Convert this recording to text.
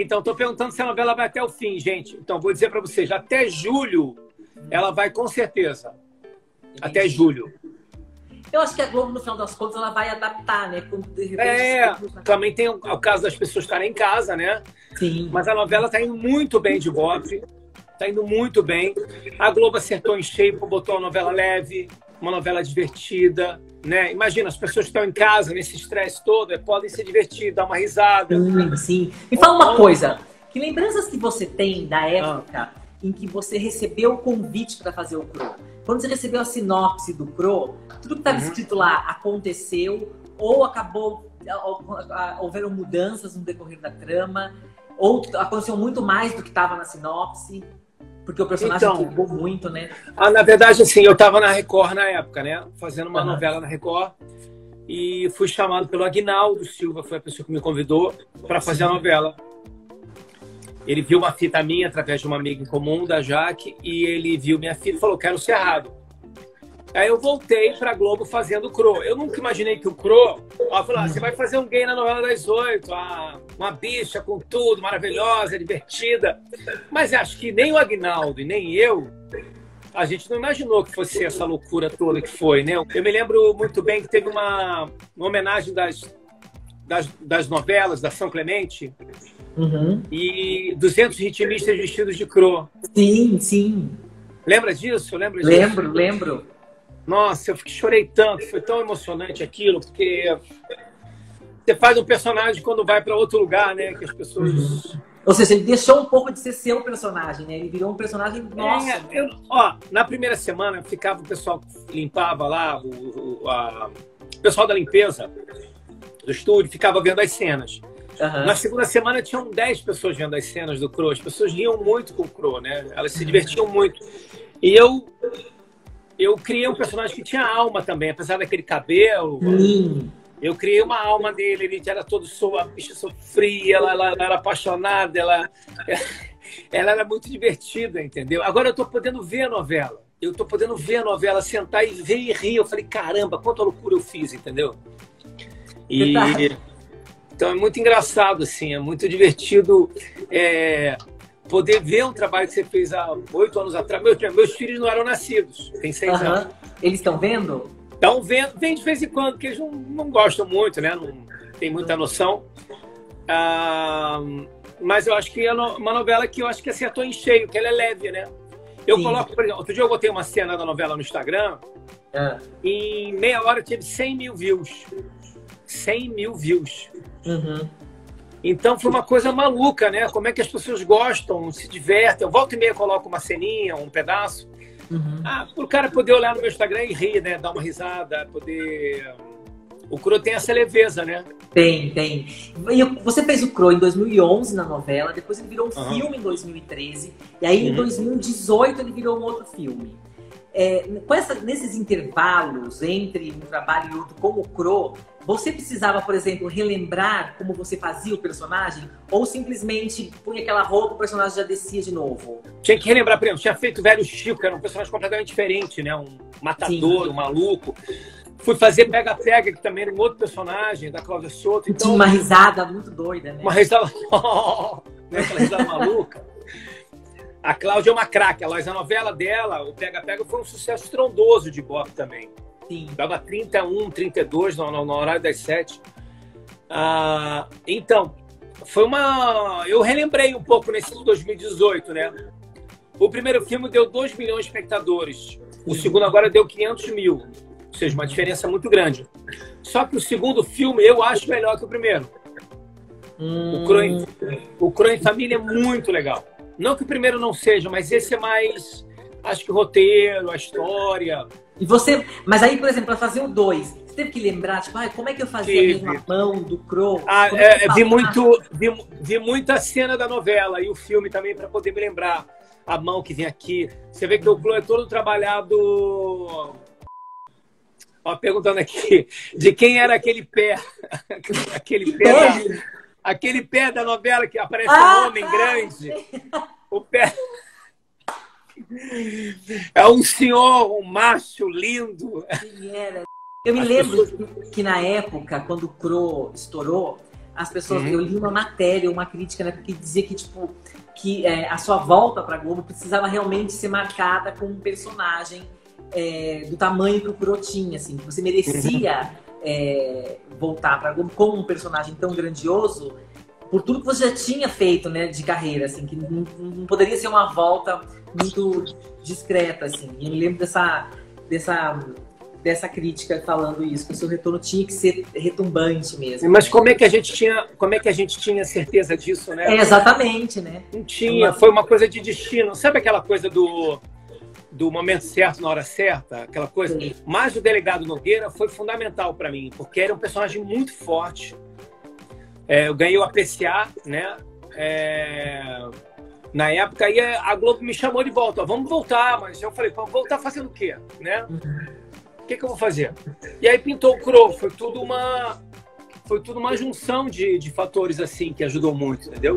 Então, estou perguntando se a novela vai até o fim, gente. Então, vou dizer para vocês, até julho ela vai com certeza. Entendi. Até julho. Eu acho que a Globo, no final das contas, ela vai adaptar, né? Com, é, também tem o, o, caso das pessoas estarem em casa, né? Sim. Mas a novela está indo muito bem de Bob. Está indo muito bem. A Globo acertou em cheio, botou uma novela leve, uma novela divertida, né? Imagina, as pessoas que estão em casa, nesse estresse todo, é, podem se divertir, dar uma risada. Sim, sim. Me fala uma coisa. Que lembranças que você tem da época ah. em que você recebeu o convite para fazer o CRO? Quando você recebeu a sinopse do CRO, tudo que estava uhum. escrito lá aconteceu ou acabou, houveram mudanças no decorrer da trama, ou aconteceu muito mais do que estava na sinopse? Porque o personagem então, muito, né? Ah, na verdade, assim, eu estava na Record na época, né? Fazendo uma uhum. novela na Record. E fui chamado pelo Agnaldo Silva, foi a pessoa que me convidou para fazer a novela. Ele viu uma fita minha através de uma amiga em comum, da Jaque, e ele viu minha fita e falou: Quero ser errado. Aí eu voltei pra Globo fazendo o Cro. Eu nunca imaginei que o Cro. Ó, falou, ah, você vai fazer um gay na novela das oito, ah, uma bicha com tudo, maravilhosa, divertida. Mas acho que nem o Agnaldo e nem eu, a gente não imaginou que fosse essa loucura toda que foi, né? Eu me lembro muito bem que teve uma, uma homenagem das, das, das, novelas da São Clemente. Uhum. E 200 ritmistas vestidos de Cro. Sim, sim. Lembra disso? Lembra disso? Lembro, lembro. Nossa, eu chorei tanto, foi tão emocionante aquilo, porque você faz um personagem quando vai para outro lugar, né? Que as pessoas. Uhum. Ou seja, ele deixou um pouco de ser seu personagem, né? Ele virou um personagem nosso. É, eu, ó, na primeira semana ficava o pessoal que limpava lá, o, o, a, o pessoal da limpeza do estúdio ficava vendo as cenas. Uhum. Na segunda semana tinham 10 pessoas vendo as cenas do Crow. As pessoas riam muito com o Crow, né? Elas se divertiam muito. E eu eu criei um personagem que tinha alma também, apesar daquele cabelo. Hum. Eu criei uma alma dele, ele era todo so, a bicha sofria, ela, ela, ela, era apaixonada, ela, ela era muito divertida, entendeu? Agora eu tô podendo ver a novela. Eu tô podendo ver a novela, sentar e ver e rir. Eu falei, caramba, quanta loucura eu fiz, entendeu? E, então é muito engraçado, assim, é muito divertido. É, poder ver um trabalho que você fez há oito anos atrás. Meus, meus filhos não eram nascidos, tem seis uhum. anos. Eles estão vendo? Estão vendo, vem de vez em quando, porque eles não, não gostam muito, né? Não tem muita noção. Ah, mas eu acho que é uma novela que eu acho que acertou em cheio, que ela é leve, né? Eu Sim. coloco, por exemplo, outro dia eu botei uma cena da novela no Instagram, ah. em meia hora tive 100 mil views. 100 mil views. Uhum. Então foi uma coisa maluca, né? Como é que as pessoas gostam, se divertem. Eu volto e meia coloco uma ceninha, um pedaço. Uhum. Ah, para o cara poder olhar no meu Instagram e rir, né? Dar uma risada, poder. O Cro tem essa leveza, né? Tem, tem. Você fez o Cro em 2011 na novela, depois ele virou um uhum. filme em 2013, e aí uhum. em 2018 ele virou um outro filme. É, com essa, nesses intervalos entre um trabalho e outro como o Cro, você precisava, por exemplo, relembrar como você fazia o personagem? Ou simplesmente punha aquela roupa e o personagem já descia de novo? Tinha que relembrar, por exemplo, tinha feito o Velho Chico, que era um personagem completamente diferente, né? Um matador, Sim. um maluco. Fui fazer Pega Pega, que também era um outro personagem, da Cláudia Souto. Então, Tinha uma risada muito doida, né? Uma risada... né? Aquela risada maluca. A Cláudia é uma craque. A novela dela, o Pega Pega, foi um sucesso estrondoso de Bob também. Sim. Dava 31, 32 no, no, no horário das 7. Ah, então, foi uma. Eu relembrei um pouco nesse 2018, né? O primeiro filme deu 2 milhões de espectadores. O segundo agora deu 500 mil. Ou seja, uma diferença muito grande. Só que o segundo filme eu acho melhor que o primeiro. Hum. O, Cro em, o Família é muito legal. Não que o primeiro não seja, mas esse é mais. Acho que o roteiro, a história, e você. Mas aí, por exemplo, para fazer o 2, você teve que lembrar, tipo, ah, como é que eu fazia Tive. a mesma mão do Crow? Ah, é, é vi, muito, vi, vi muita cena da novela e o filme também para poder me lembrar. A mão que vem aqui. Você vê que o Crow é todo trabalhado. Ó, perguntando aqui, de quem era aquele pé? aquele pé. Da, aquele pé da novela que aparece ah, um homem tá. grande. O pé. É um senhor, um macho lindo. Eu me lembro que na época, quando o Cro estourou, as pessoas. Uhum. Eu li uma matéria, uma crítica, né, que dizia que, tipo, que é, a sua volta pra Globo precisava realmente ser marcada com um personagem é, do tamanho que o Cro tinha, assim, que você merecia uhum. É, voltar Globo como um personagem tão grandioso por tudo que você já tinha feito, né, de carreira, assim, que não, não poderia ser uma volta muito discreta, assim. E eu me lembro dessa, dessa, dessa crítica falando isso, que o seu retorno tinha que ser retumbante mesmo. Mas como é que a gente tinha, como é que a gente tinha certeza disso, né? É, exatamente, né? Não tinha, foi uma coisa de destino. Sabe aquela coisa do do momento certo na hora certa, aquela coisa. Sim. Mas o delegado Nogueira foi fundamental para mim, porque era um personagem muito forte. É, eu ganhei o APCA, né? É, na época, aí a Globo me chamou de volta. Vamos voltar, mas eu falei, vamos voltar fazendo o quê? Né? O que, que eu vou fazer? E aí pintou o Crow. Foi tudo uma, foi tudo uma junção de, de fatores assim que ajudou muito, entendeu?